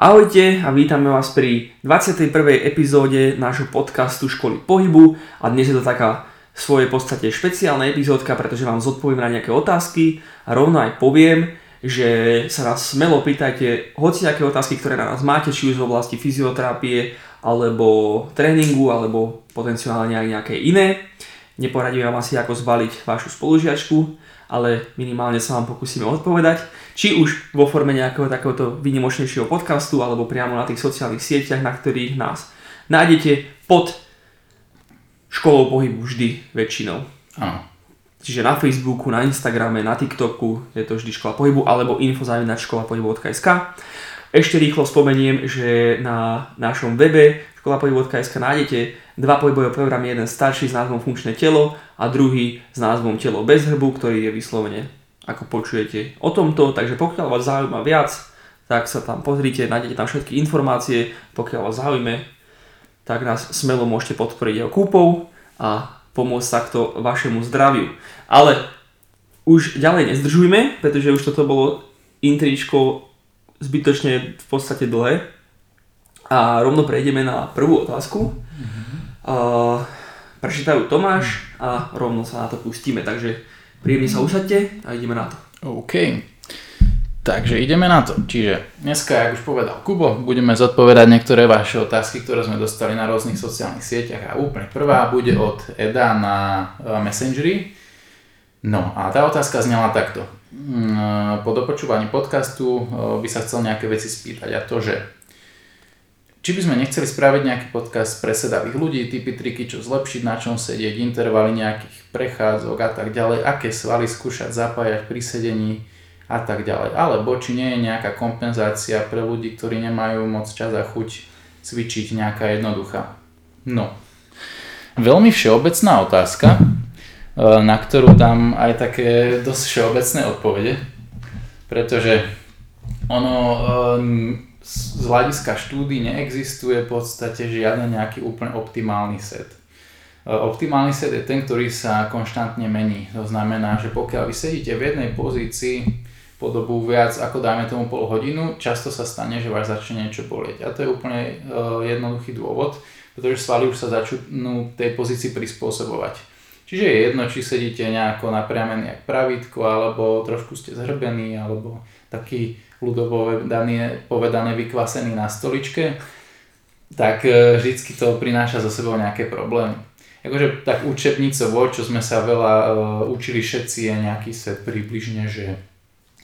Ahojte a vítame vás pri 21. epizóde nášho podcastu Školy pohybu a dnes je to taká v svojej podstate špeciálna epizódka, pretože vám zodpoviem na nejaké otázky a rovno aj poviem, že sa nás smelo pýtajte aké otázky, ktoré na nás máte, či už v oblasti fyzioterapie, alebo tréningu, alebo potenciálne aj nejaké iné. Neporadíme vám asi ako zvaliť vašu spolužiačku, ale minimálne sa vám pokúsime odpovedať. Či už vo forme nejakého takéhoto vynimočnejšieho podcastu, alebo priamo na tých sociálnych sieťach, na ktorých nás nájdete pod školou pohybu vždy väčšinou. Áno. Čiže na Facebooku, na Instagrame, na TikToku je to vždy škola pohybu alebo info.školapohybu.sk Ešte rýchlo spomeniem, že na našom webe školapohybu.sk nájdete dva pohybové programy, jeden starší s názvom Funkčné telo a druhý s názvom Telo bez hrbu, ktorý je vyslovene, ako počujete, o tomto. Takže pokiaľ vás zaujíma viac, tak sa tam pozrite, nájdete tam všetky informácie, pokiaľ vás zaujíme, tak nás smelo môžete podporiť jeho kúpou a pomôcť takto vašemu zdraviu. Ale už ďalej nezdržujme, pretože už toto bolo intričko zbytočne v podstate dlhé. A rovno prejdeme na prvú otázku. Mm-hmm. Prečítajú Tomáš a rovno sa na to pustíme, takže príjemne sa usadte a ideme na to. OK. Takže ideme na to. Čiže dneska, ako už povedal Kubo, budeme zodpovedať niektoré vaše otázky, ktoré sme dostali na rôznych sociálnych sieťach a úplne prvá bude od Eda na e, Messengeri. No a tá otázka znela takto. Mm, po dopočúvaní podcastu e, by sa chcel nejaké veci spýtať a to, že či by sme nechceli spraviť nejaký podcast pre sedavých ľudí, typy, triky, čo zlepšiť, na čom sedieť, intervaly nejakých prechádzok a tak ďalej, aké svaly skúšať zapájať pri sedení a tak ďalej. Alebo či nie je nejaká kompenzácia pre ľudí, ktorí nemajú moc čas a chuť cvičiť nejaká jednoduchá. No, veľmi všeobecná otázka, e, na ktorú dám aj také dosť všeobecné odpovede, pretože ono e, z hľadiska štúdy neexistuje v podstate žiadny nejaký úplne optimálny set. E, optimálny set je ten, ktorý sa konštantne mení. To znamená, že pokiaľ vy sedíte v jednej pozícii po dobu viac ako dajme tomu pol hodinu, často sa stane, že vás začne niečo bolieť. A to je úplne uh, jednoduchý dôvod, pretože svaly už sa začnú tej pozícii prispôsobovať. Čiže je jedno, či sedíte nejako napriamený jak pravítko, alebo trošku ste zhrbení, alebo taký ľudovo povedané, vykvasený na stoličke, tak e, vždycky to prináša za sebou nejaké problémy. Akože tak učebnicovo, čo sme sa veľa uh, učili všetci, je nejaký set približne, že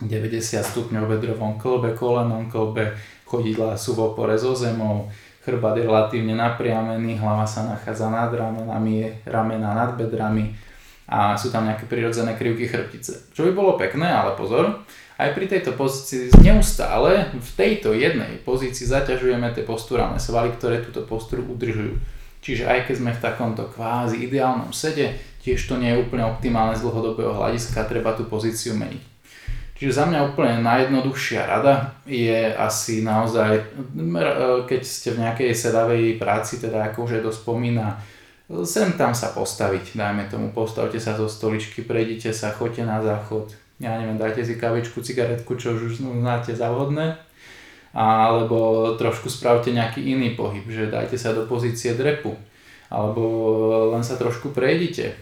90 stupňov vedrovom klbe, kolenom klbe, chodidlá sú v opore so zemou, chrbát je relatívne napriamený, hlava sa nachádza nad ramenami, ramena nad bedrami a sú tam nejaké prirodzené krivky chrbtice. Čo by bolo pekné, ale pozor, aj pri tejto pozícii neustále v tejto jednej pozícii zaťažujeme tie posturálne svaly, ktoré túto posturu udržujú. Čiže aj keď sme v takomto kvázi ideálnom sede, tiež to nie je úplne optimálne z dlhodobého hľadiska, treba tú pozíciu meniť. Čiže za mňa úplne najjednoduchšia rada je asi naozaj, keď ste v nejakej sedavej práci, teda ako už je to spomína, sem tam sa postaviť, dajme tomu, postavte sa zo stoličky, prejdite sa, choďte na záchod, ja neviem, dajte si kavičku, cigaretku, čo už znáte za alebo trošku spravte nejaký iný pohyb, že dajte sa do pozície drepu, alebo len sa trošku prejdite,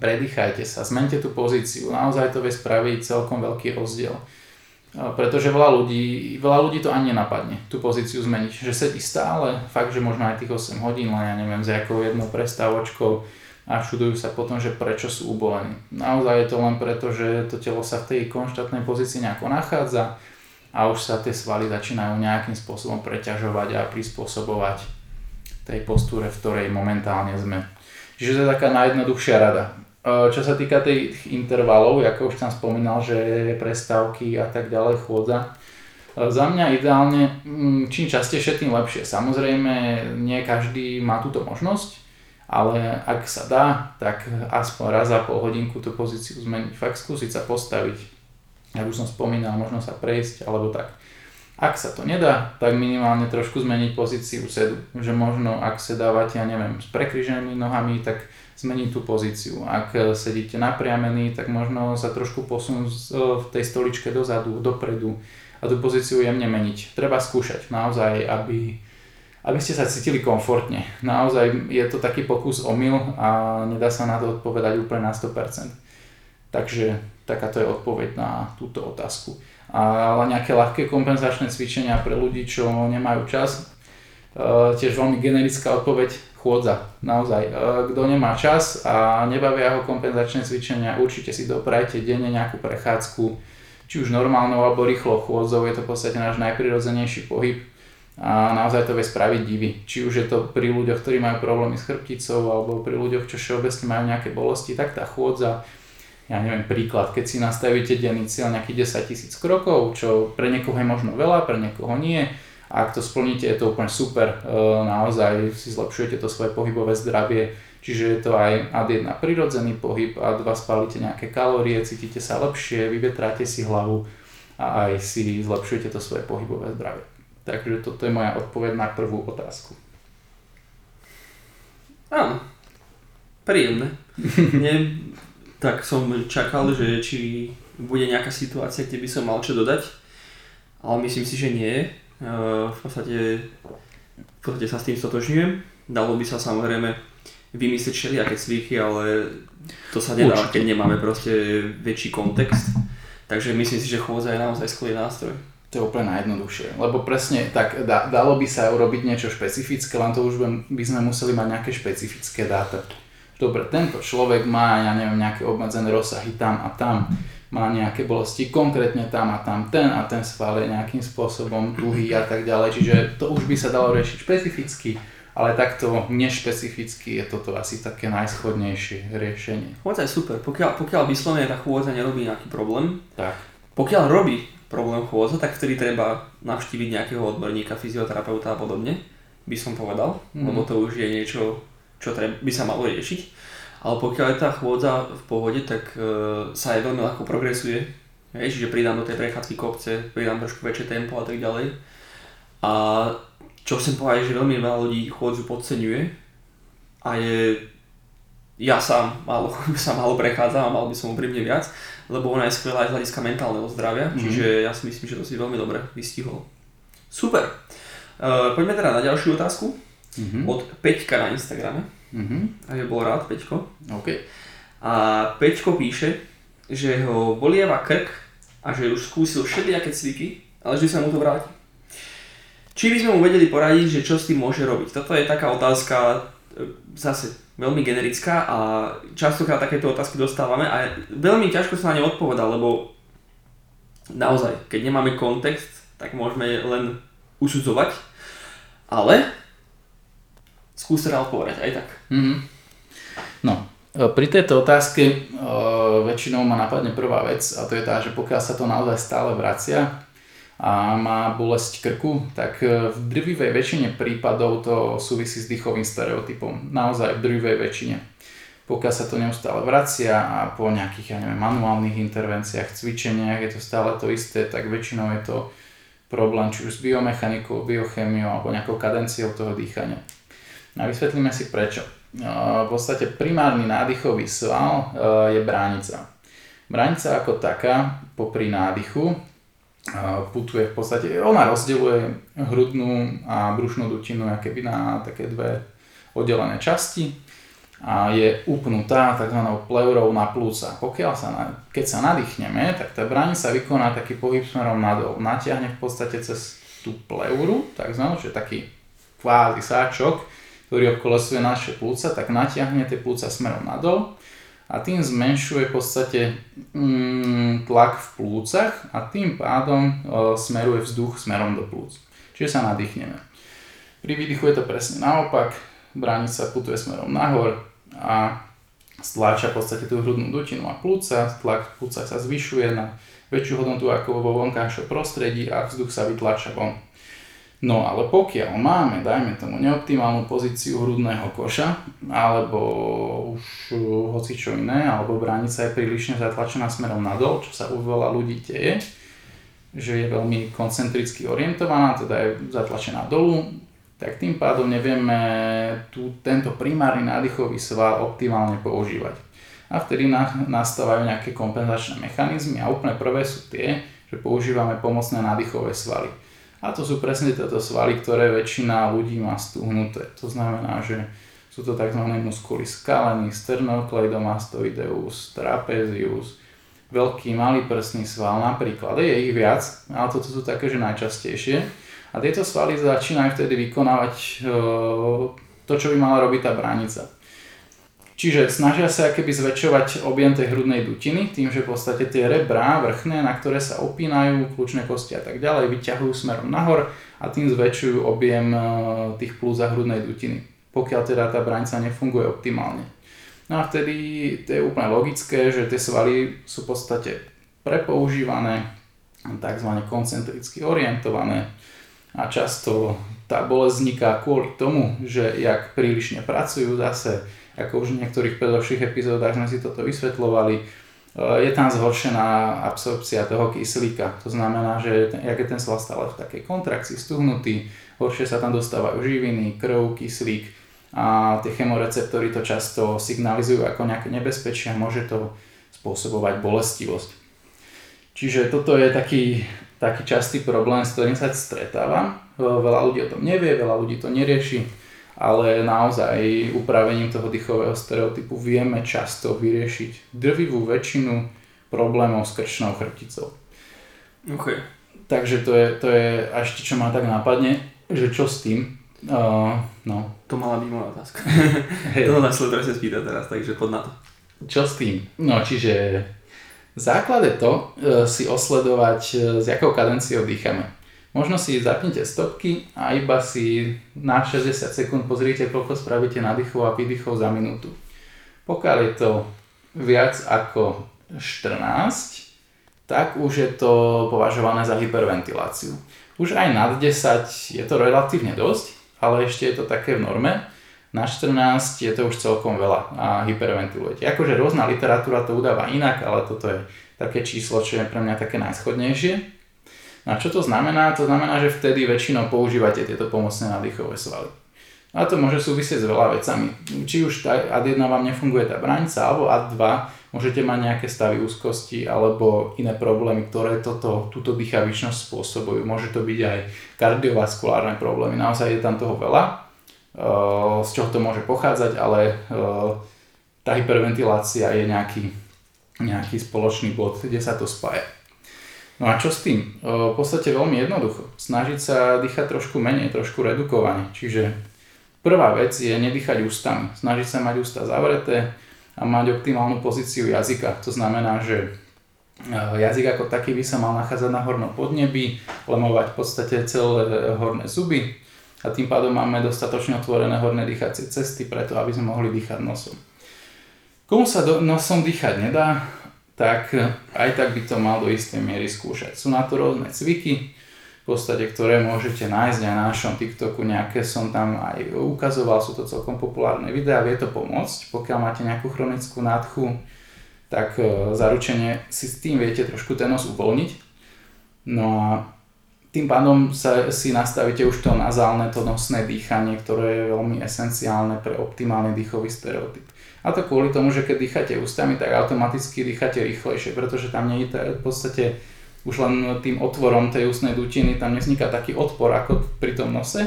predýchajte sa, zmente tú pozíciu, naozaj to vie spraviť celkom veľký rozdiel. Pretože veľa ľudí, veľa ľudí to ani nenapadne, tú pozíciu zmeniť. Že sedí stále, fakt, že možno aj tých 8 hodín, len ja neviem, s jakou jednou prestávočkou, a čudujú sa potom, že prečo sú ubolení. Naozaj je to len preto, že to telo sa v tej konštantnej pozícii nejako nachádza a už sa tie svaly začínajú nejakým spôsobom preťažovať a prispôsobovať tej postúre, v ktorej momentálne sme. Čiže to je taká najjednoduchšia rada. E, čo sa týka tých intervalov, ako už tam spomínal, že prestávky a tak ďalej chôdza, e, za mňa ideálne, mm, čím častejšie, tým lepšie. Samozrejme, nie každý má túto možnosť, ale ak sa dá, tak aspoň raz za pol hodinku tú pozíciu zmeniť, fakt skúsiť sa postaviť, ako už som spomínal, možno sa prejsť alebo tak. Ak sa to nedá, tak minimálne trošku zmeniť pozíciu sedu, že možno ak sedávate, ja neviem, s prekryženými nohami, tak zmeniť tú pozíciu. Ak sedíte napriamený, tak možno sa trošku posunúť v tej stoličke dozadu, dopredu, a tú pozíciu jemne meniť. Treba skúšať naozaj, aby, aby ste sa cítili komfortne. Naozaj je to taký pokus omyl a nedá sa na to odpovedať úplne na 100%. Takže takáto je odpoveď na túto otázku. Ale nejaké ľahké kompenzačné cvičenia pre ľudí, čo nemajú čas, e, tiež veľmi generická odpoveď, chôdza. Naozaj, e, kto nemá čas a nebavia ho kompenzačné cvičenia, určite si doprajte denne nejakú prechádzku, či už normálnou alebo rýchlo chôdzou, je to v podstate náš najprirodzenejší pohyb a naozaj to vie spraviť divy. Či už je to pri ľuďoch, ktorí majú problémy s chrbticou alebo pri ľuďoch, čo všeobecne majú nejaké bolesti, tak tá chôdza, ja neviem, príklad, keď si nastavíte denný cieľ nejakých 10 tisíc krokov, čo pre niekoho je možno veľa, pre niekoho nie, a ak to splníte, je to úplne super, e, naozaj si zlepšujete to svoje pohybové zdravie, čiže je to aj ad jedna prirodzený pohyb, a dva spálite nejaké kalórie, cítite sa lepšie, vyvetráte si hlavu a aj si zlepšujete to svoje pohybové zdravie. Takže toto je moja odpoveď na prvú otázku. Áno, príjemné. Nie, tak som čakal, že či bude nejaká situácia, kde by som mal čo dodať, ale myslím si, že nie v podstate, v podstate sa s tým stotožňujem. Dalo by sa samozrejme vymyslieť všelijaké cviky, ale to sa nedá, Určite. keď nemáme proste väčší kontext. Takže myslím si, že chôdza je naozaj skvelý nástroj. To je úplne najjednoduchšie, lebo presne tak da, dalo by sa urobiť niečo špecifické, len to už by sme museli mať nejaké špecifické dáta. Dobre, tento človek má, ja neviem, nejaké obmedzené rozsahy tam a tam má nejaké bolesti konkrétne tam a tam ten a ten sval je nejakým spôsobom tuhý a tak ďalej. Čiže to už by sa dalo riešiť špecificky, ale takto nešpecificky je toto asi také najschodnejšie riešenie. Chôdza je super, pokiaľ, pokiaľ vyslovene tá chôdza nerobí nejaký problém, tak. pokiaľ robí problém chôdza, tak vtedy treba navštíviť nejakého odborníka, fyzioterapeuta a podobne, by som povedal, mm. lebo to už je niečo, čo treba, by sa malo riešiť. Ale pokiaľ je tá chôdza v pohode, tak uh, sa aj veľmi ľahko progresuje. Hej, čiže pridám do tej prechádzky kopce, pridám trošku väčšie tempo a tak ďalej. A čo chcem povedať, že veľmi veľa ľudí chôdzu podceňuje a je ja sám málo, sa málo prechádzam a mal by som úprimne viac, lebo ona je skvelá aj z hľadiska mentálneho zdravia, mm-hmm. čiže ja si myslím, že to si veľmi dobre vystihol. Super. Uh, poďme teda na ďalšiu otázku mm-hmm. od Peťka na Instagrame. Mm-hmm. A je bol rád, Peťko. Okay. A Peťko píše, že ho bolieva krk a že už skúsil všelijaké cviky, ale že sa mu to vráti. Či by sme mu vedeli poradiť, že čo s tým môže robiť? Toto je taká otázka e, zase veľmi generická a častokrát takéto otázky dostávame a veľmi ťažko sa na ne odpovedá, lebo naozaj, keď nemáme kontext, tak môžeme len usudzovať, ale skús teda odpovedať aj tak. Mm-hmm. No, e, pri tejto otázke uh, väčšinou ma napadne prvá vec a to je tá, že pokiaľ sa to naozaj stále vracia a má bolesť krku, tak e, v drvivej väčšine prípadov to súvisí s dýchovým stereotypom. Naozaj v drvivej väčšine. Pokiaľ sa to neustále vracia a po nejakých, ja neviem, manuálnych intervenciách, cvičeniach je to stále to isté, tak väčšinou je to problém či už s biomechanikou, biochémiou alebo nejakou kadenciou toho dýchania. A vysvetlíme si prečo. V podstate primárny nádychový sval je bránica. Bránica ako taká, popri nádychu, putuje v podstate, ona rozdeluje hrudnú a brušnú dutinu keby na také dve oddelené časti a je upnutá tzv. pleurou na plúca. Pokiaľ sa, keď sa nadýchneme, tak tá bránica vykoná taký pohyb smerom nadol. Natiahne v podstate cez tú pleuru, takzvanú, čo je taký kvázi sáčok, ktorý obkolesuje naše plúca, tak natiahne tie plúca smerom nadol a tým zmenšuje v podstate mm, tlak v plúcach a tým pádom e, smeruje vzduch smerom do plúc. Čiže sa nadýchneme. Pri výdychu je to presne naopak, bránica putuje smerom nahor a stláča v podstate tú hrudnú dutinu a plúca, tlak v plúcach sa zvyšuje na väčšiu hodnotu ako vo vonkajšom prostredí a vzduch sa vytlača von. No ale pokiaľ máme, dajme tomu, neoptimálnu pozíciu hrudného koša, alebo už uh, hoci čo iné, alebo bránica je prílišne zatlačená smerom nadol, čo sa u veľa ľudí deje, že je veľmi koncentricky orientovaná, teda je zatlačená dolu, tak tým pádom nevieme tu, tento primárny nádychový sval optimálne používať. A vtedy na, nastávajú nejaké kompenzačné mechanizmy a úplne prvé sú tie, že používame pomocné nádychové svaly. A to sú presne tieto svaly, ktoré väčšina ľudí má stuhnuté. To znamená, že sú to tzv. muskuly skalený, sternocleidomastoideus, trapezius, veľký, malý prsný sval napríklad. Je ich viac, ale toto sú také, že najčastejšie. A tieto svaly začínajú vtedy vykonávať e, to, čo by mala robiť tá bránica. Čiže snažia sa keby zväčšovať objem tej hrudnej dutiny tým, že v podstate tie rebrá vrchné, na ktoré sa opínajú, kľúčne kosti a tak ďalej, vyťahujú smerom nahor a tým zväčšujú objem e, tých plúz a hrudnej dutiny pokiaľ teda tá braňca nefunguje optimálne. No a vtedy to je úplne logické, že tie svaly sú v podstate prepoužívané, tzv. koncentricky orientované a často tá bolesť vzniká kvôli tomu, že jak prílišne pracujú zase, ako už v niektorých predovších epizódach sme si toto vysvetľovali, e, je tam zhoršená absorpcia toho kyslíka. To znamená, že jak je ten sval stále v takej kontrakcii, stuhnutý, horšie sa tam dostávajú živiny, krv, kyslík, a tie chemoreceptory to často signalizujú ako nejaké nebezpečie a môže to spôsobovať bolestivosť. Čiže toto je taký, taký častý problém, s ktorým sa stretávam. Veľa ľudí o tom nevie, veľa ľudí to nerieši, ale naozaj upravením toho dýchového stereotypu vieme často vyriešiť drvivú väčšinu problémov s krčnou chrbticou. Okay. Takže to je, to je ešte čo ma tak nápadne, že čo s tým, Uh, no. To mala byť moja otázka. Hey. to nás presne spýta teraz, takže pod na to. Čo s tým? No, čiže v základe to uh, si osledovať, uh, s jakou kadenciou dýchame. Možno si zapnite stopky a iba si na 60 sekúnd pozrite, koľko spravíte nadýchov a výdychov za minútu. Pokiaľ je to viac ako 14, tak už je to považované za hyperventiláciu. Už aj nad 10 je to relatívne dosť, ale ešte je to také v norme. Na 14 je to už celkom veľa a hyperventilujete. Akože rôzna literatúra to udáva inak, ale toto je také číslo, čo je pre mňa také najschodnejšie. A čo to znamená? To znamená, že vtedy väčšinou používate tieto pomocné nádychové svaly. A to môže súvisieť s veľa vecami. Či už tá AD1 vám nefunguje tá branica, alebo AD2 môžete mať nejaké stavy úzkosti alebo iné problémy, ktoré toto, túto dýchavičnosť spôsobujú. Môže to byť aj kardiovaskulárne problémy, naozaj je tam toho veľa, z čoho to môže pochádzať, ale tá hyperventilácia je nejaký, nejaký spoločný bod, kde sa to spája. No a čo s tým? V podstate veľmi jednoducho. Snažiť sa dýchať trošku menej, trošku redukovane. Čiže prvá vec je nedýchať ústami. Snažiť sa mať ústa zavreté, a mať optimálnu pozíciu jazyka. To znamená, že eh, jazyk ako taký by sa mal nachádzať na hornom podnebi, lemovať v podstate celé horné zuby a tým pádom máme dostatočne otvorené horné dýchacie cesty preto, aby sme mohli dýchať nosom. Komu sa do, nosom dýchať nedá, tak aj tak by to mal do istej miery skúšať. Sú na to rôzne cviky, podstate, ktoré môžete nájsť aj na našom TikToku, nejaké som tam aj ukazoval, sú to celkom populárne videá, vie to pomôcť, pokiaľ máte nejakú chronickú nádchu, tak e, zaručene si s tým viete trošku ten nos uvoľniť. No a tým pádom sa, si nastavíte už to nazálne, to nosné dýchanie, ktoré je veľmi esenciálne pre optimálny dýchový stereotyp. A to kvôli tomu, že keď dýchate ústami, tak automaticky dýchate rýchlejšie, pretože tam nie je v podstate už len tým otvorom tej ústnej dutiny tam nevzniká taký odpor ako pri tom nose.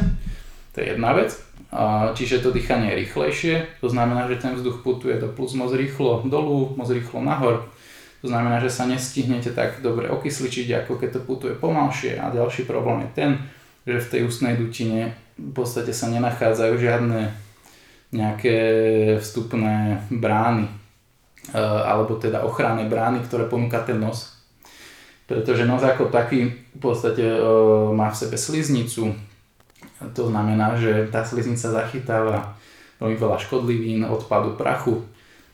To je jedna vec. Čiže to dýchanie je rýchlejšie, to znamená, že ten vzduch putuje do plus moc rýchlo dolu, moc rýchlo nahor. To znamená, že sa nestihnete tak dobre okysličiť, ako keď to putuje pomalšie. A ďalší problém je ten, že v tej ústnej dutine v podstate sa nenachádzajú žiadne nejaké vstupné brány alebo teda ochranné brány, ktoré ponúka ten nos pretože nos ako taký v podstate e, má v sebe sliznicu, to znamená, že tá sliznica zachytáva veľmi veľa škodlivín, odpadu prachu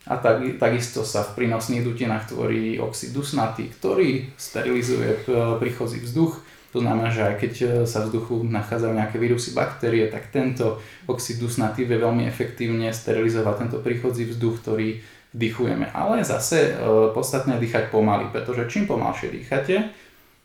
a tak, takisto sa v prínosných dutinách tvorí oxid dusnatý, ktorý sterilizuje e, príchozí vzduch. To znamená, že aj keď e, sa v vzduchu nachádzajú nejaké vírusy, baktérie, tak tento oxid dusnatý vie veľmi efektívne sterilizovať tento príchodzí vzduch, ktorý vdychujeme. Ale zase e, podstatné dýchať pomaly, pretože čím pomalšie dýchate,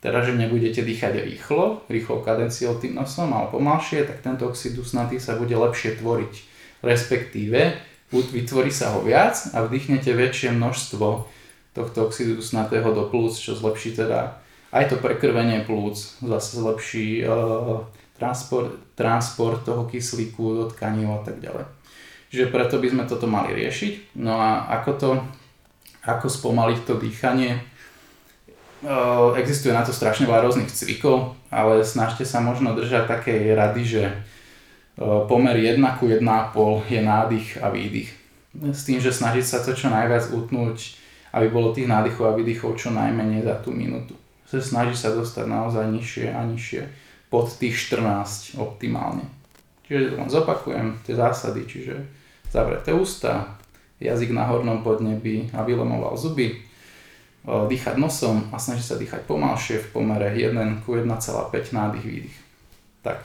teda že nebudete dýchať rýchlo, rýchlo kadenciou tým nosom, ale pomalšie, tak tento oxid dusnatý sa bude lepšie tvoriť. Respektíve vytvorí sa ho viac a vdýchnete väčšie množstvo tohto oxidu dusnatého do plus, čo zlepší teda aj to prekrvenie plúc zase zlepší uh, transport, transport toho kyslíku do tkaní a tak ďalej. Čiže preto by sme toto mali riešiť. No a ako to, ako spomaliť to dýchanie, uh, existuje na to strašne veľa rôznych cvikov, ale snažte sa možno držať takej rady, že uh, pomer 1 ku 1,5 je nádych a výdych. S tým, že snažiť sa to čo najviac utnúť, aby bolo tých nádychov a výdychov čo najmenej za tú minútu sa snaží sa dostať naozaj nižšie a nižšie pod tých 14 optimálne. Čiže len zopakujem tie zásady, čiže zavreté ústa, jazyk na hornom podnebi a vylomoval zuby, dýchať nosom a snaží sa dýchať pomalšie v pomere 1 ku 1,5 nádych výdych. Tak,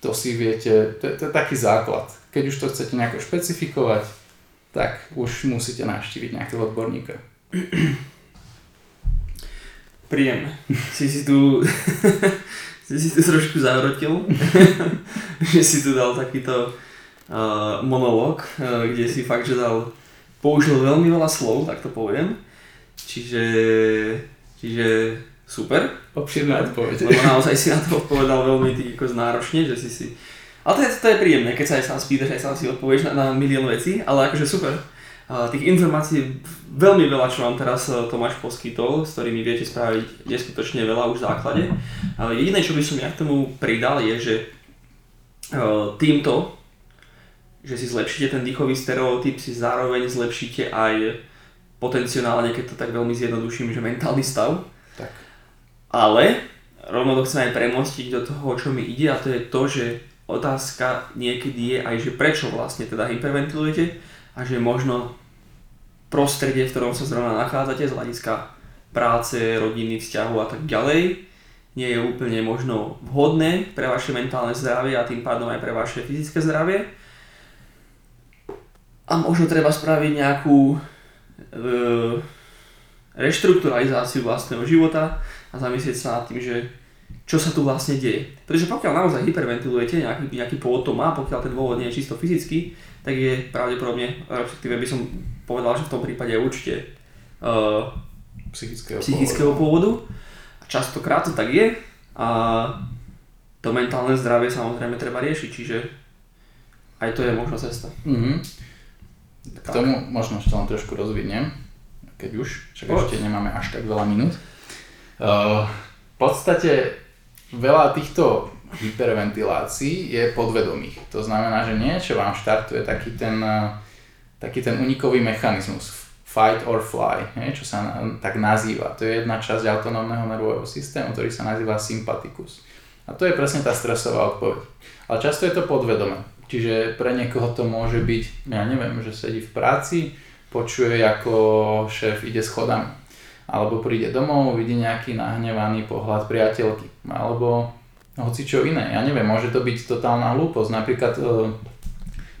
to si viete, to, to je taký základ. Keď už to chcete nejako špecifikovať, tak už musíte navštíviť nejakého odborníka. Príjemné. Si si tu, si si tu trošku zahrotil, že si tu dal takýto uh, monológ, uh, kde si fakt, že dal, použil veľmi veľa slov, tak to poviem. Čiže, čiže super. Obširná odpoveď. Lebo naozaj si na to odpovedal veľmi tý, ako náročne, že si si... Ale to je, to je príjemné, keď sa aj sám spýtaš, aj sám si odpovieš na, na milión vecí, ale akože super tých informácií veľmi veľa, čo vám teraz e, Tomáš poskytol, s ktorými viete spraviť neskutočne veľa už v základe. Jediné, čo by som ja k tomu pridal, je, že e, týmto, že si zlepšíte ten dýchový stereotyp, si zároveň zlepšíte aj potenciálne, keď to tak veľmi zjednoduším, že mentálny stav. Tak. Ale rovno to chcem aj premostiť do toho, čo mi ide a to je to, že otázka niekedy je aj, že prečo vlastne teda hyperventilujete a že možno prostredie, v ktorom sa zrovna nachádzate z hľadiska práce, rodiny, vzťahu a tak ďalej, nie je úplne možno vhodné pre vaše mentálne zdravie a tým pádom aj pre vaše fyzické zdravie. A možno treba spraviť nejakú e, reštrukturalizáciu vlastného života a zamyslieť sa nad tým, že čo sa tu vlastne deje. Pretože pokiaľ naozaj hyperventilujete, nejaký, nejaký pôvod to má, pokiaľ ten dôvod nie je čisto fyzický, tak je pravdepodobne, respektíve by som povedal, že v tom prípade je určite uh, psychického, psychického pôvodu. pôvodu. A častokrát to tak je a to mentálne zdravie samozrejme treba riešiť, čiže aj to je možná cesta. Mm-hmm. K tomu možno ešte len trošku rozviniem, keď už, však ešte nemáme až tak veľa minút. Uh, v podstate veľa týchto hyperventilácií je podvedomých. To znamená, že niečo vám štartuje taký ten, eh, taký ten unikový mechanizmus fight or fly, nie? čo sa tak nazýva. To je jedna časť autonómneho nervového systému, ktorý sa nazýva sympatikus. A to je presne tá stresová odpoveď. Ale často je to podvedomé. Čiže pre niekoho to môže byť, ja neviem, že sedí v práci, počuje, ako šéf ide schodami. Alebo príde domov, vidí nejaký nahnevaný pohľad priateľky. Alebo hoci čo iné. Ja neviem, môže to byť totálna hlúposť. Napríklad e,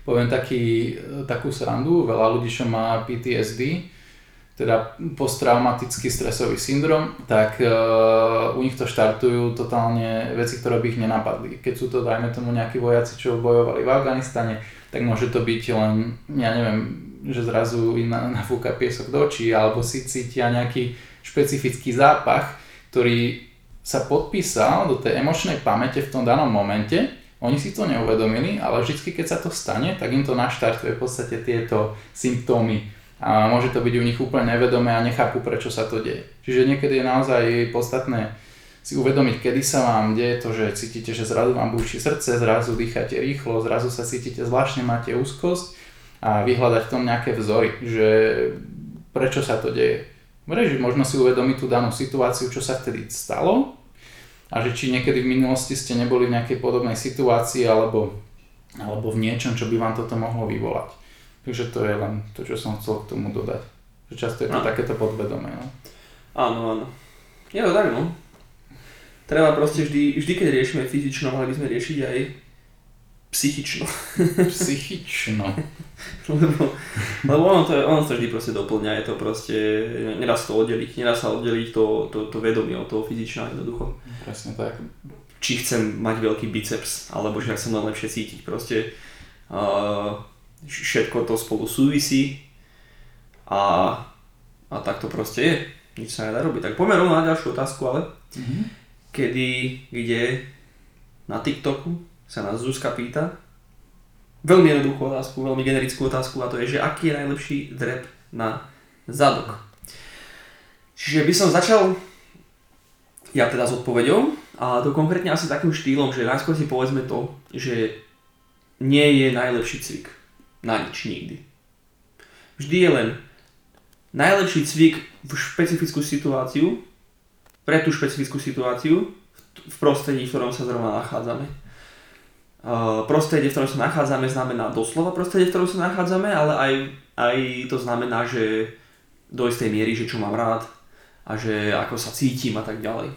poviem taký, e, takú srandu, veľa ľudí, čo má PTSD, teda posttraumatický stresový syndrom, tak uh, u nich to štartujú totálne veci, ktoré by ich nenapadli. Keď sú to, dajme tomu, nejakí vojaci, čo bojovali v Afganistane, tak môže to byť len, ja neviem, že zrazu im nafúka piesok do očí, alebo si cítia nejaký špecifický zápach, ktorý sa podpísal do tej emočnej pamäte v tom danom momente, oni si to neuvedomili, ale vždy, keď sa to stane, tak im to naštartuje v podstate tieto symptómy. A môže to byť u nich úplne nevedomé a nechápu, prečo sa to deje. Čiže niekedy je naozaj podstatné si uvedomiť, kedy sa vám deje to, že cítite, že zrazu vám búši srdce, zrazu dýchate rýchlo, zrazu sa cítite zvláštne, máte úzkosť a vyhľadať v tom nejaké vzory, že prečo sa to deje. Vreži, možno si uvedomiť tú danú situáciu, čo sa vtedy stalo a že či niekedy v minulosti ste neboli v nejakej podobnej situácii alebo, alebo v niečom, čo by vám toto mohlo vyvolať. Takže to je len to, čo som chcel k tomu dodať. Že často je to no. takéto podvedomé. No. Áno, áno. Je to tak, no. Treba proste vždy, vždy keď riešime fyzično, mali by sme riešiť aj psychično. Psychično. lebo, lebo ono, to, je, ono to vždy proste doplňa, je to proste, nedá sa to oddeliť, nedá sa oddeliť to, to, to vedomie od toho fyzičného jednoducho. Presne tak. Či chcem mať veľký biceps, alebo že ak sa len lepšie cítiť, proste uh, všetko to spolu súvisí a, a tak to proste je. nič sa nedá robiť. Tak poďme rovno na ďalšiu otázku, ale Mhm. kedy, kde na TikToku sa nás Zuzka pýta, veľmi jednoduchú otázku, veľmi generickú otázku a to je, že aký je najlepší drep na zadok. Čiže by som začal ja teda s odpoveďou a to konkrétne asi takým štýlom, že najskôr si povedzme to, že nie je najlepší cvik na nič nikdy. Vždy je len najlepší cvik v špecifickú situáciu, pre tú špecifickú situáciu v prostredí, v ktorom sa zrovna nachádzame. Uh, prostredie, v ktorom sa nachádzame, znamená doslova prostredie, v ktorom sa nachádzame, ale aj, aj to znamená, že do istej miery, že čo mám rád a že ako sa cítim a tak ďalej.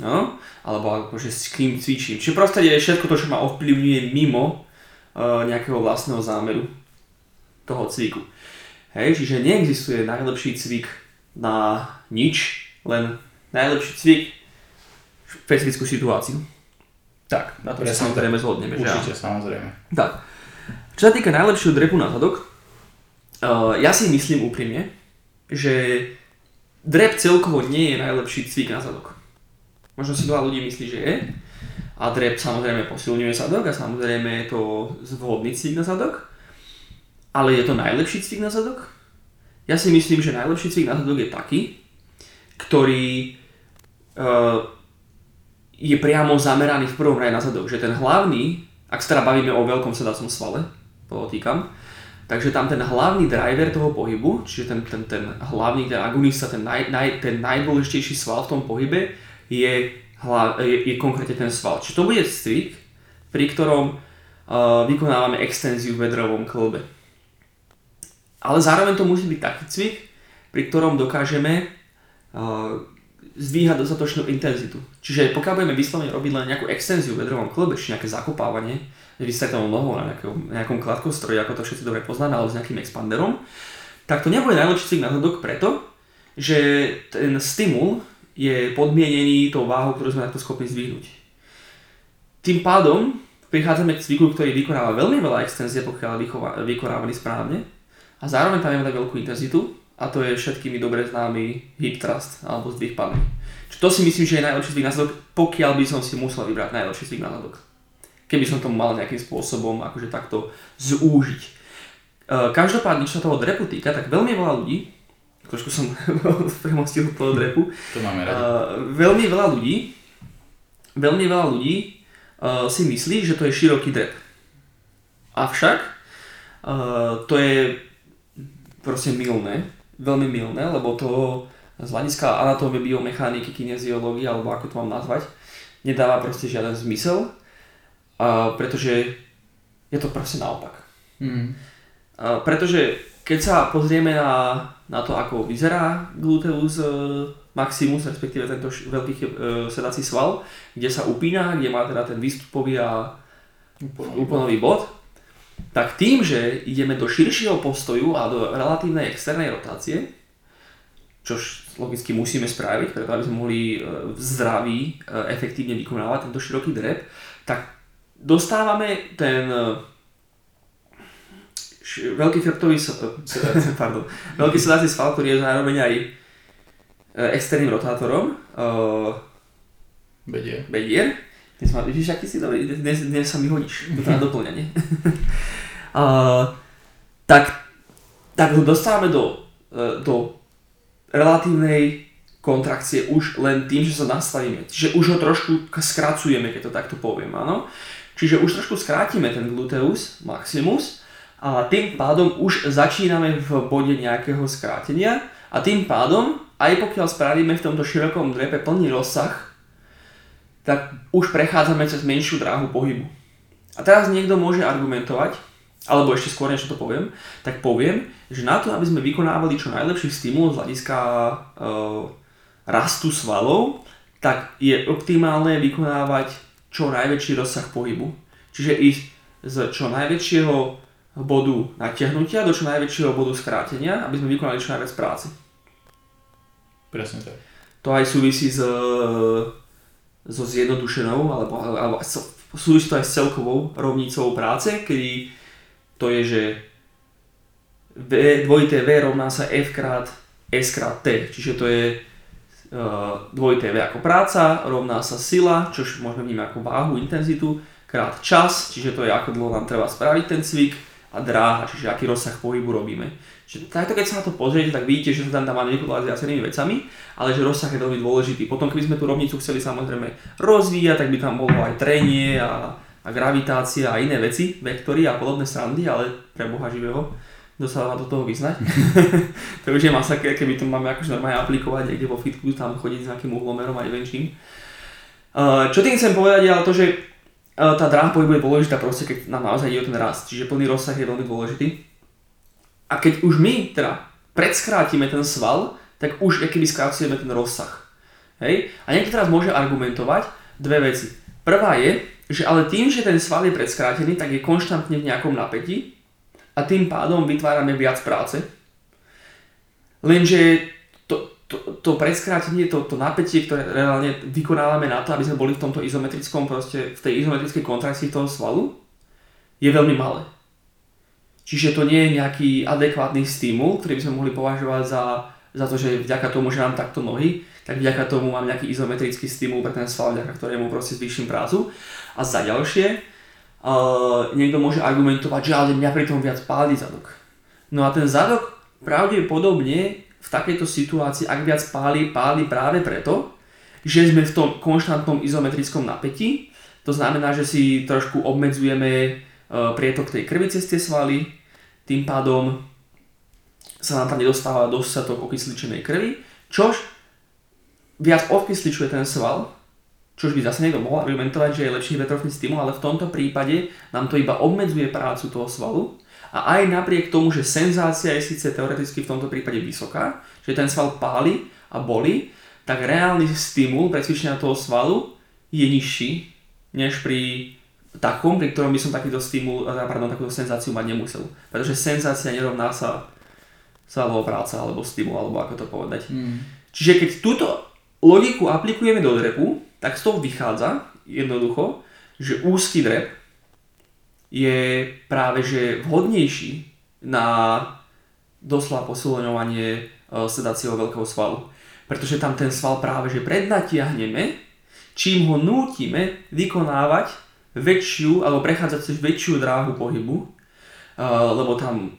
No? Alebo akože s kým cvičím. Čiže prostredie je všetko to, čo ma ovplyvňuje mimo uh, nejakého vlastného zámeru toho cviku. Hej, čiže neexistuje najlepší cvik na nič, len najlepší cvik v špecifickú situáciu. Tak, na to sa samozrejme zhodneme, že. Určite, samozrejme. Tak. Čo sa týka najlepšieho drepu na zadok, uh, ja si myslím úprimne, že drep celkovo nie je najlepší cvik na zadok. Možno si veľa ľudí myslí, že je. A drep samozrejme posilňuje zadok a samozrejme je to vhodný cvik na zadok. Ale je to najlepší cvik na zadok? Ja si myslím, že najlepší cvik na zadok je taký, ktorý uh, je priamo zameraný v prvom rade na zadok. Že ten hlavný, ak sa teda bavíme o veľkom sedacom svale, podotýkam, takže tam ten hlavný driver toho pohybu, čiže ten, ten, ten hlavný, ten agonista, ten, naj, naj, ten najdôležitejší sval v tom pohybe je, hla, je, je konkrétne ten sval. Čiže to bude cvik, pri ktorom uh, vykonávame extenziu v bedrovom klbe. Ale zároveň to musí byť taký cvik, pri ktorom dokážeme uh, zdvíhať dostatočnú intenzitu. Čiže pokiaľ budeme vyslovene robiť len nejakú extenziu v bedrovom klbe, či nejaké zakopávanie, vystretou nohou na nejakom, nejakom kladkostroji, ako to všetci dobre poznáme, alebo s nejakým expanderom, tak to nebude najlepší cvik na zadok preto, že ten stimul je podmienený tou váhou, ktorú sme takto schopní zdvihnúť. Tým pádom prichádzame k cviku, ktorý vykonáva veľmi veľa extenzie, pokiaľ je vykonávaný správne a zároveň tam máme veľkú intenzitu a to je všetkými dobre známy hip thrust alebo zdvih padly. Čiže to si myslím, že je najlepší zvyk na zadok, pokiaľ by som si musel vybrať najlepší zvyk na zadok. Keby som to mal nejakým spôsobom akože takto zúžiť. E, Každopádne, čo sa toho drepu týka, tak veľmi veľa ľudí, trošku som premostil toho drepu, To máme radi. uh, veľmi veľa ľudí, veľmi veľa ľudí uh, si myslí, že to je široký drep. Avšak to je proste milné, veľmi milné, lebo to z hľadiska anatómie, biomechaniky, kineziológie, alebo ako to mám nazvať, nedáva proste žiaden zmysel, uh, pretože je to proste naopak. Mm. Uh, pretože keď sa pozrieme na, na to, ako vyzerá gluteus uh, maximus, respektíve tento veľký uh, sedací sval, kde sa upína, kde má teda ten výstupový a úplnový bod, tak tým, že ideme do širšieho postoju a do relatívnej externej rotácie, čož logicky musíme spraviť, preto aby sme mohli e, zdraví e, efektívne vykonávať tento široký drep, tak dostávame ten e, veľký chrbtový pardon, veľký sedací sval, ktorý je zároveň aj externým rotátorom, Vedie. bedier. Dnes ma, vidíš, aký si dobrý, dnes, dnes sa mi hodíš, to na doplňanie. uh, tak, tak ho dostávame do, uh, do relatívnej kontrakcie už len tým, že sa nastavíme. Čiže už ho trošku skracujeme, keď to takto poviem, áno. Čiže už trošku skrátime ten gluteus maximus a tým pádom už začíname v bode nejakého skrátenia a tým pádom, aj pokiaľ spravíme v tomto širokom drepe plný rozsah, tak už prechádzame cez menšiu dráhu pohybu. A teraz niekto môže argumentovať, alebo ešte skôr, než to poviem, tak poviem, že na to, aby sme vykonávali čo najlepší stimul z hľadiska e, rastu svalov, tak je optimálne vykonávať čo najväčší rozsah pohybu. Čiže ísť z čo najväčšieho bodu natiahnutia do čo najväčšieho bodu skrátenia, aby sme vykonali čo najviac práce. Presne tak. To aj súvisí s, so zjednodušenou, alebo, alebo súvisí to aj s celkovou rovnicou práce, kedy to je, že v, dvojité V rovná sa F krát S krát T, čiže to je dvojité V ako práca, rovná sa sila, čo môžeme vnímať ako váhu, intenzitu, krát čas, čiže to je ako dlho nám treba spraviť ten cvik a dráha, čiže aký rozsah pohybu robíme. Čiže takto keď sa na to pozriete, tak vidíte, že sa tam dá manipulovať s viacerými vecami, ale že rozsah je veľmi dôležitý. Potom keby sme tú rovnicu chceli samozrejme rozvíjať, tak by tam bolo aj trenie a, a gravitácia a iné veci, vektory a podobné srandy, ale pre Boha živého, kto sa má do toho vyznať. to už je masaké, keby to máme akože normálne aplikovať niekde vo fitku, tam chodiť s nejakým uhlomerom a neviem čím. Uh, čo tým chcem povedať je ale to, že tá dráha pohybu je dôležitá proste, keď nám naozaj ide o ten rast. Čiže plný rozsah je veľmi dôležitý. A keď už my teda predskrátime ten sval, tak už keby skrácujeme ten rozsah. Hej? A niekto teraz môže argumentovať dve veci. Prvá je, že ale tým, že ten sval je predskrátený, tak je konštantne v nejakom napätí a tým pádom vytvárame viac práce. Lenže to, to, predskrátenie, to, to napätie, ktoré reálne vykonávame na to, aby sme boli v tomto izometrickom, proste v tej izometrickej kontrakcii toho svalu, je veľmi malé. Čiže to nie je nejaký adekvátny stimul, ktorý by sme mohli považovať za, za to, že vďaka tomu, že mám takto nohy, tak vďaka tomu mám nejaký izometrický stimul pre ten sval, vďaka ktorému proste zvýšim prácu. A za ďalšie, uh, niekto môže argumentovať, že ale mňa pri tom viac páli zadok. No a ten zadok pravdepodobne v takejto situácii, ak viac páli, páli práve preto, že sme v tom konštantnom izometrickom napätí. To znamená, že si trošku obmedzujeme prietok tej krvi cez tie svaly, tým pádom sa nám tam nedostáva dostatok okysličenej krvi, čož viac okysličuje ten sval, čož by zase niekto mohol argumentovať, že je lepší hypertrofný stimul, ale v tomto prípade nám to iba obmedzuje prácu toho svalu a aj napriek tomu, že senzácia je síce teoreticky v tomto prípade vysoká, že ten sval páli a boli, tak reálny stimul pre cvičenia toho svalu je nižší než pri takom, pri ktorom by som takýto stimul, eh, pardon, takúto senzáciu mať nemusel. Pretože senzácia nerovná sa svalová práca alebo stimul, alebo ako to povedať. Mm. Čiže keď túto logiku aplikujeme do drepu, tak z toho vychádza jednoducho, že úzky drep je práve že vhodnejší na doslova posilňovanie eh, sedácieho veľkého svalu. Pretože tam ten sval práve že prednatiahneme, čím ho nútime vykonávať väčšiu, alebo prechádzať cez väčšiu dráhu pohybu, uh, lebo tam,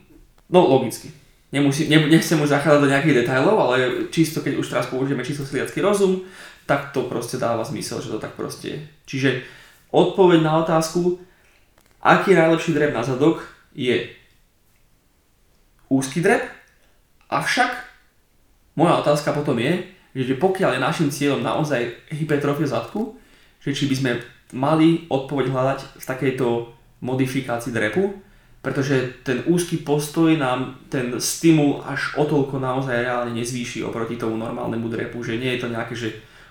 no logicky, nemusí, ne, nechcem už zachádzať do nejakých detailov, ale čisto keď už teraz použijeme čisto sliacký rozum, tak to proste dáva zmysel, že to tak proste je. Čiže odpoveď na otázku, aký je najlepší drep na zadok, je úzky drep, avšak moja otázka potom je, že pokiaľ je našim cieľom naozaj hypertrofia zadku, že či by sme mali odpoveď hľadať v takejto modifikácii drepu, pretože ten úzky postoj nám ten stimul až o toľko naozaj reálne nezvýši oproti tomu normálnemu drepu, že nie je to nejaké, že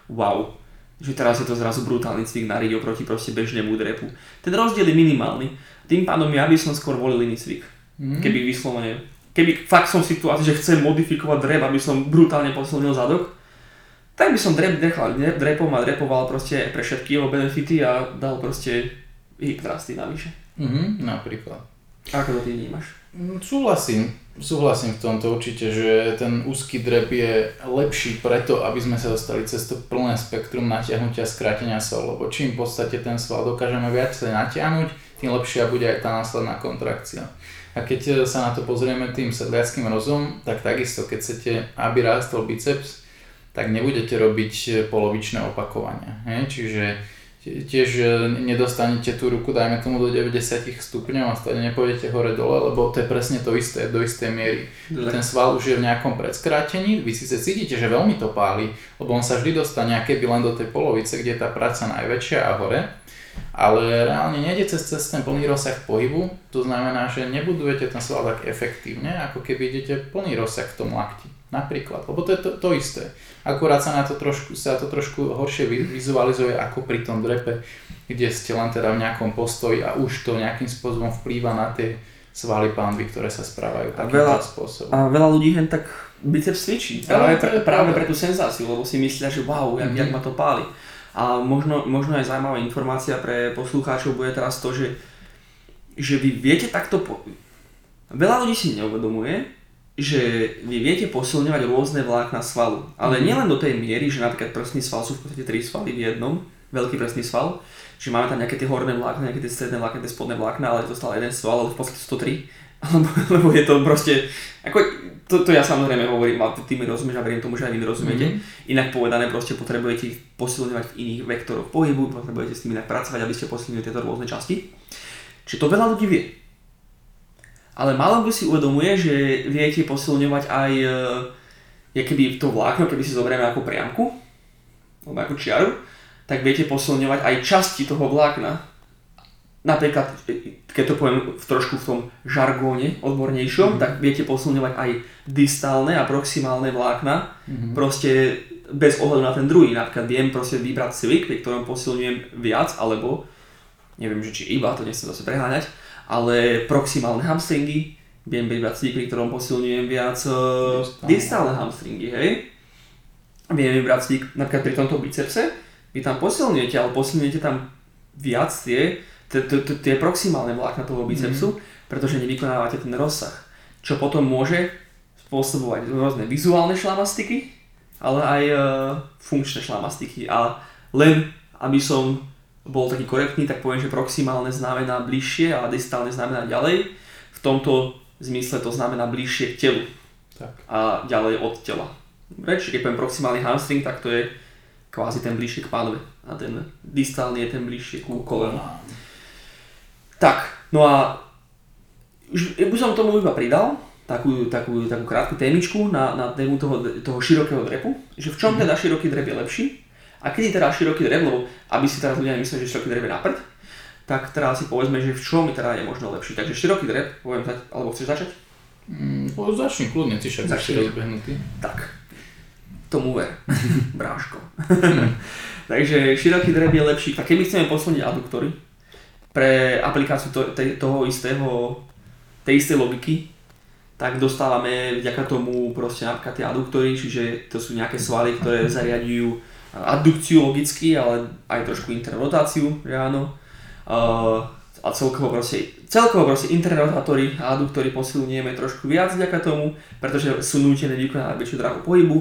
wow, že teraz je to zrazu brutálny cvik na riť oproti proste bežnému drepu. Ten rozdiel je minimálny. Tým pádom ja by som skôr volil iný cvik. Mm-hmm. Keby vyslovene, keby fakt som v situácii, že chcem modifikovať drep, aby som brutálne posilnil zadok, tak by som drep nechal drepom a drepoval proste pre všetky jeho benefity a dal proste hip thrusty navyše. Mhm, napríklad. Ako to ty vnímaš? Mm, súhlasím, súhlasím v tomto určite, že ten úzky drep je lepší preto, aby sme sa dostali cez to plné spektrum natiahnutia skrátenia sval, lebo čím v podstate ten sval dokážeme viac natiahnuť, tým lepšia bude aj tá následná kontrakcia. A keď sa na to pozrieme tým sedliackým rozum, tak takisto, keď chcete, aby rástol biceps, tak nebudete robiť polovičné opakovania. Hej? Čiže tiež e, nedostanete tú ruku, dajme tomu do 90 stupňov a stále nepôjdete hore dole, lebo to je presne to isté, do istej miery. Le. Ten sval už je v nejakom predskrátení, vy síce cítite, že veľmi to páli, lebo on sa vždy dostane keby len do tej polovice, kde je tá práca najväčšia a hore, ale reálne nejde cez, cez ten plný rozsah pohybu, to znamená, že nebudujete ten sval tak efektívne, ako keby idete plný rozsah v tom lakti. Napríklad, lebo to je to, to isté. Akurát sa, na to trošku, sa to trošku horšie vizualizuje ako pri tom drepe, kde ste len teda v nejakom postoji a už to nejakým spôsobom vplýva na tie svaly pánvy, ktoré sa správajú takýmto spôsobom. A veľa ľudí hen tak biceps cvičí, práve, pre, práve pre tú senzáciu, lebo si myslia, že wow, jak, mm-hmm. jak ma to páli. A možno, možno aj zaujímavá informácia pre poslucháčov bude teraz to, že, že vy viete takto... Po... Veľa ľudí si neuvedomuje, že vy viete posilňovať rôzne vlákna svalu. Ale Mhm. nielen do tej miery, že napríklad prstný sval sú v podstate tri svaly v jednom, veľký prstný sval, že máme tam nejaké tie horné vlákna, nejaké tie stredné vlákna, tie spodné vlákna, ale je to stále jeden sval, ale v podstate sú to tri. Lebo, lebo je to proste, ako, to, to ja samozrejme hovorím, a ty mi rozumieš a verím tomu, že aj vy mi rozumiete. Mhm. Inak povedané, proste potrebujete ich posilňovať v iných vektoroch pohybu, potrebujete s tým inak pracovať, aby ste posilnili tieto rôzne časti. Čiže to veľa ľudí vie. Ale málo kto si uvedomuje, že viete posilňovať aj e, je keby to vlákno, keby si zoberieme ako priamku, alebo ako čiaru, tak viete posilňovať aj časti toho vlákna. Napríklad, e, keď to poviem v trošku v tom žargóne odbornejšom, Mhm. tak viete posilňovať aj distálne a proximálne vlákna, Mhm. proste bez ohľadu na ten druhý. Napríklad viem proste vybrať cvik, pri ktorom posilňujem viac, alebo neviem, že či iba, to nechcem zase preháňať, ale proximálne hamstringy, viem vybrať cvik, ktorom posilňujem viac uh, Distálne. hamstringy, hej. Viem vybrať cvik napríklad pri tomto bicepse, vy tam posilňujete, ale posilňujete tam viac tie, tie proximálne vlákna toho bicepsu, pretože nevykonávate ten rozsah. Čo potom môže spôsobovať rôzne vizuálne šlamastiky, ale aj e, funkčné šlamastiky. A len aby som bol taký korektný, tak poviem, že proximálne znamená bližšie a distálne znamená ďalej. V tomto zmysle to znamená bližšie k telu Tak. a ďalej od tela. Čiže keď poviem proximálny hamstring, tak to je kvázi ten bližšie k pánve a ten distálny je ten bližšie ku kolenu. Tak, no a už by som tomu iba pridal takú, takú, takú krátku témičku na, na tému toho, toho širokého drepu, že v čom teda široký drep je lepší a kedy teda široký drep, lebo aby si teraz ľudia nemysleli, že široký drep je na prd, tak teraz si povedzme, že v čom teda je možno lepší. Takže široký drep, poviem alebo chceš začať? Mm, začni kľudne, ty však si rozbehnutý. Tak, tomu ver, bráško. Takže široký drep je lepší. Tak keby chceme posilniť aduktory pre aplikáciu to, te, toho istého, tej istej logiky, tak dostávame vďaka tomu proste napríklad tie aduktory, čiže to sú nejaké svaly, ktoré zariadujú addukciu logicky, ale aj trošku interrotáciu, že áno. Uh, a celkovo proste, celkovo proste interrotátory a aduktory posilňujeme trošku viac vďaka tomu, pretože sú nútené vykonávať väčšiu dráhu pohybu.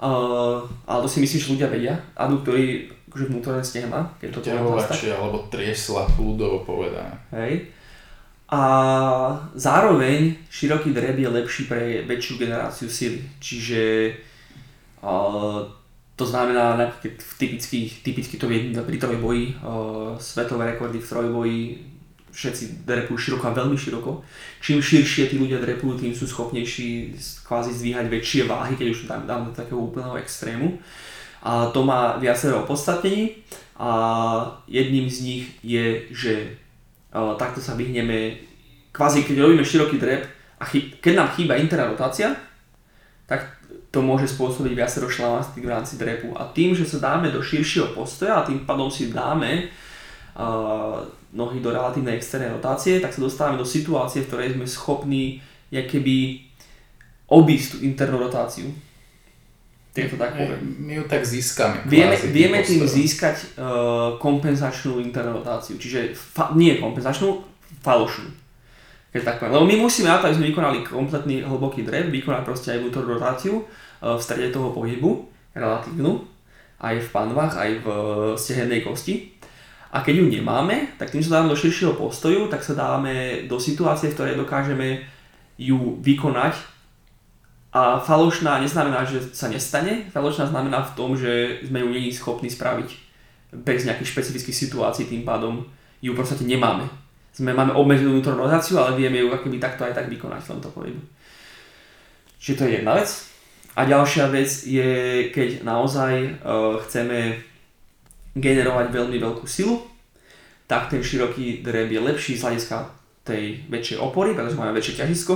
Uh, ale to si myslím, že ľudia vedia. Aduktory, akože vnútorné stehna, keď to poviem alebo triesla, ľudovo povedané. Hej. A zároveň široký drep je lepší pre väčšiu generáciu sily. Čiže uh, to znamená, napríklad v typických, typicky to vie pri trojboji, uh, svetové rekordy v trojboji, všetci drepujú široko a veľmi široko. Čím širšie tí ľudia drepujú, tým sú schopnejší kvázi zdvíhať väčšie váhy, keď už tam dám do takého úplného extrému. A to má viacero opodstatnení a jedným z nich je, že uh, takto sa vyhneme, kvázi keď robíme široký drep a chy- keď nám chýba interná rotácia, tak to môže spôsobiť viacero šlamastik v rámci drepu. A tým, že sa dáme do širšieho postoja a tým pádom si dáme uh, nohy do relatívnej externej rotácie, tak sa dostávame do situácie, v ktorej sme schopní keby obísť tú internú rotáciu. Keď to tak poviem. My ju tak získame. Vieme, kvázi vieme tým získať uh, kompenzačnú internú rotáciu, čiže fa- nie kompenzačnú, falošnú. Keď tak poviem. Lebo my musíme na to, aby sme vykonali kompletný hlboký drep, vykonať proste aj vnútornú rotáciu v strede toho pohybu, relatívnu, aj v panvách, aj v uh, stehennej kosti. A keď ju nemáme, tak tým, sa dáme do širšieho postoju, tak sa dáme do situácie, v ktorej dokážeme ju vykonať a falošná neznamená, že sa nestane. Falošná znamená v tom, že sme ju není schopní spraviť bez nejakých špecifických situácií, tým pádom ju v podstate nemáme. Sme, máme obmedzenú vnútornú rotáciu, ale vieme ju akoby takto aj tak vykonať v tomto pohybu. Čiže to je jedna vec. A ďalšia vec je, keď naozaj uh, chceme generovať veľmi veľkú silu, tak ten široký drep je lepší z hľadiska tej väčšej opory, pretože máme väčšie ťažisko,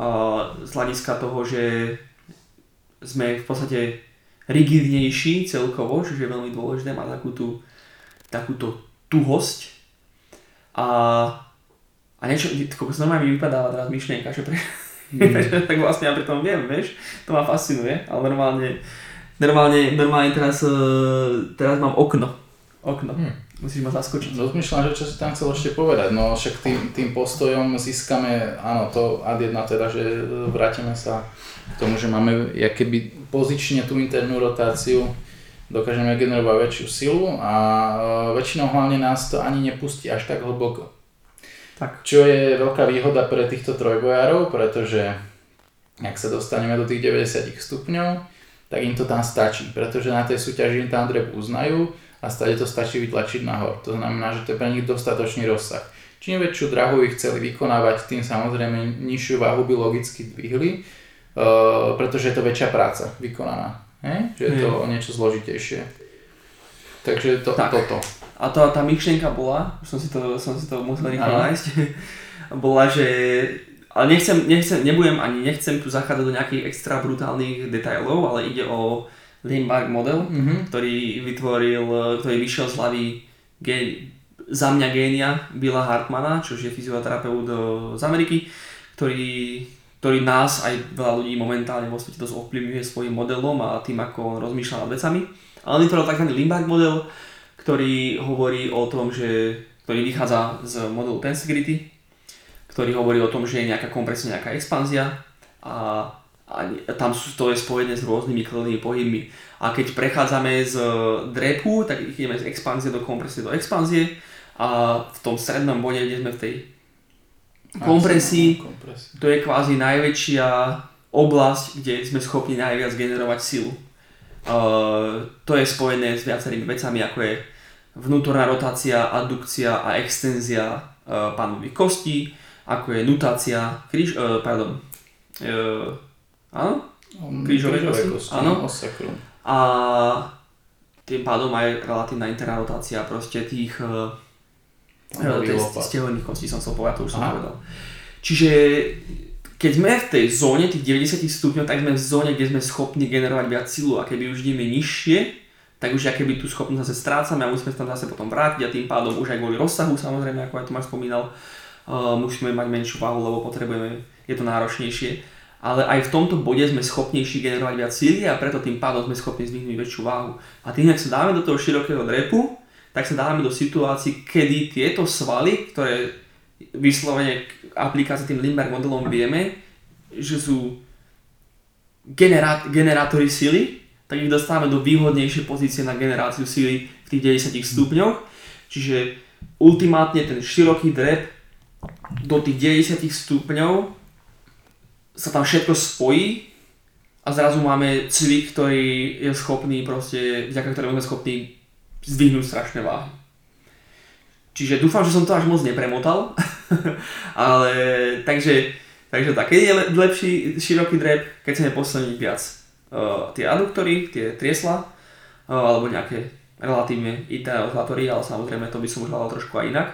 a z hľadiska toho, že sme v podstate rigidnejší celkovo, čiže je veľmi dôležité mať takú tú, takúto tuhosť. A, a niečo, normálne mi vypadáva teraz myšlienka, že pre, mm. tak vlastne ja pri tom viem, vieš, to ma fascinuje, ale normálne, normálne, normálne teraz, eh, teraz mám okno. Okno. Hm. Musíš ma zaskočiť. Rozmýšľam, že čo si tam chcel ešte povedať. No však tým, tým postojom získame, áno, to ad jedna teda, že vrátime sa k tomu, že máme keby pozične tú internú rotáciu, dokážeme generovať väčšiu silu a e, väčšinou hlavne nás to ani nepustí až tak hlboko. Tak. Čo je veľká výhoda pre týchto trojbojárov, pretože ak sa dostaneme do tých 90 stupňov, tak im to tam stačí, pretože na tej súťaži im tam drep uznajú a stade to stačí vytlačiť nahor. To znamená, že to je pre nich dostatočný rozsah. Čím väčšiu drahu ich chceli vykonávať, tým samozrejme nižšiu váhu by logicky dvihli, uh, pretože je to väčšia práca vykonaná. He? Že je to o niečo zložitejšie. Takže to, Tak. toto. A to, tá myšlienka bola, som si to, som si to musel Áno. nájsť, bola, že ale nechcem, nechcem, nebudem ani nechcem tu zachádzať do nejakých extra brutálnych detailov, ale ide o Limbaugh model, Mhm. ktorý vytvoril, ktorý vyšiel z hlavy gé, za mňa génia Billa Hartmana, čo je fyzioterapeut e, z Ameriky, ktorý, ktorý nás aj veľa ľudí momentálne vo svete dosť ovplyvňuje svojim modelom a tým, ako on rozmýšľa nad vecami. Ale on vytvoril tzv. Limbaugh model, ktorý hovorí o tom, že, ktorý vychádza z modelu Tensegrity, ktorý hovorí o tom, že je nejaká kompresia, nejaká expanzia a, a tam sú, to je spojené s rôznymi krvnými pohybmi. A keď prechádzame z drepu, tak ideme z expanzie do kompresie do expanzie a v tom strednom bode, kde sme v tej Kompresii. to je kvázi najväčšia oblasť, kde sme schopní najviac generovať silu. To je spojené s viacerými vecami, ako je vnútorná rotácia, addukcia a extenzia pánových kostí, ako je nutácia, kríž, pardon, áno? Krížové kosti? Áno. Osakrum. A tým pádom aj relatívna interná rotácia proste tých stehovných kostí som chcel povedať, to už som Aha. povedal. Čiže keď sme v tej zóne tých 90 stupňov, tak sme v zóne, kde sme schopní generovať viac silu a keby už ideme nižšie, tak už keby tú schopnosť zase strácame a musíme sa tam zase potom vrátiť a tým pádom už aj kvôli rozsahu samozrejme, ako aj Tomáš spomínal, uh, musíme mať menšiu váhu, lebo potrebujeme, je to náročnejšie. Ale aj v tomto bode sme schopnejší generovať viac síly a preto tým pádom sme schopní zdvihnúť väčšiu váhu. A tým, ak sa dáme do toho širokého drepu, tak sa dáme do situácií, kedy tieto svaly, ktoré vyslovene k aplikácii tým Limberg modelom vieme, že sú generá- generátory sily, tak ich dostávame do výhodnejšej pozície na generáciu sily v tých 90 stupňoch. Čiže ultimátne ten široký drep do tých 90 stupňov sa tam všetko spojí a zrazu máme cvik, ktorý je schopný proste, vďaka ktorému sme schopní zdvihnúť strašné váhy. Čiže dúfam, že som to až moc nepremotal, ale takže, takže tak, keď je le- lepší široký drep, keď chceme posilniť viac uh, tie aduktory, tie triesla, uh, alebo nejaké relatívne oscilátory, ale samozrejme to by som už hľadal trošku aj inak.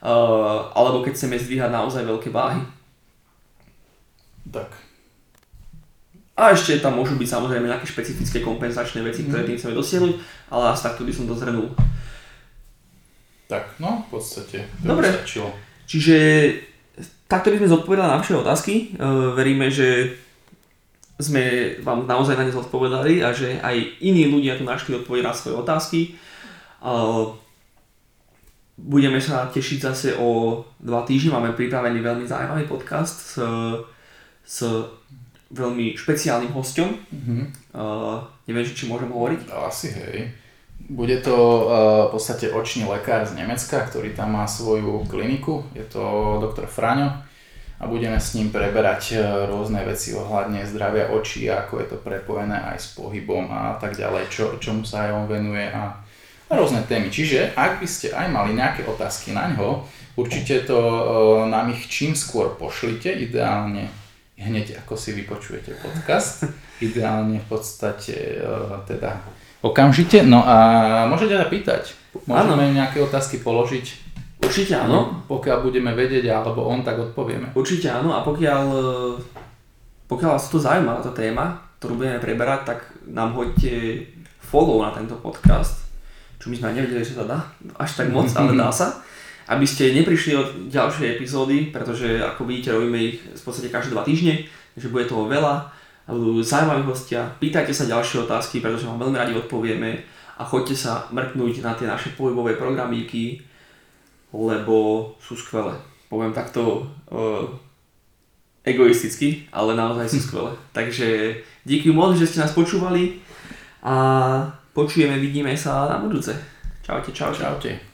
Uh, alebo keď chceme zdvíhať naozaj veľké váhy. Tak. A ešte tam môžu byť samozrejme nejaké špecifické kompenzačné veci, ktoré tým chceme dosiahnuť, ale asi takto by som to zhrnul. Tak, no, v podstate. Dobre. stačilo. Čiže takto by sme zodpovedali na vaše otázky. E, veríme, že sme vám naozaj na ne zodpovedali a že aj iní ľudia tu našli odpovede na svoje otázky. E, budeme sa tešiť zase o dva týždne. Máme pripravený veľmi zaujímavý podcast s, s veľmi špeciálnym hosťom. Mhm. E, neviem, či môžem hovoriť. Asi hej. Bude to uh, v podstate očný lekár z Nemecka, ktorý tam má svoju kliniku. Je to doktor Fraňo a budeme s ním preberať uh, rôzne veci ohľadne zdravia očí, ako je to prepojené aj s pohybom a tak ďalej, čo, čomu sa aj on venuje a rôzne témy. Čiže ak by ste aj mali nejaké otázky na ňo, určite to uh, nám ich čím skôr pošlite, ideálne hneď ako si vypočujete podcast. Ideálne v podstate uh, teda okamžite. No a môžete sa pýtať. Môžeme nejaké otázky položiť. Určite áno. Pokiaľ budeme vedieť, alebo on, tak odpovieme. Určite áno a pokiaľ, pokiaľ vás to zaujíma táto téma, ktorú budeme preberať, tak nám hoďte follow na tento podcast, čo my sme nevedeli, že sa dá až tak moc, ale dá sa. Aby ste neprišli od ďalšej epizódy, pretože ako vidíte, robíme ich v podstate každé dva týždne, takže bude toho veľa budú zaujímaví hostia. Pýtajte sa ďalšie otázky, pretože vám veľmi radi odpovieme a choďte sa mrknúť na tie naše pohybové programíky, lebo sú skvelé. Poviem takto uh, egoisticky, ale naozaj sú skvelé. Takže díky moc, že ste nás počúvali a počujeme, vidíme sa na budúce. Čaute, čaute. Čaute.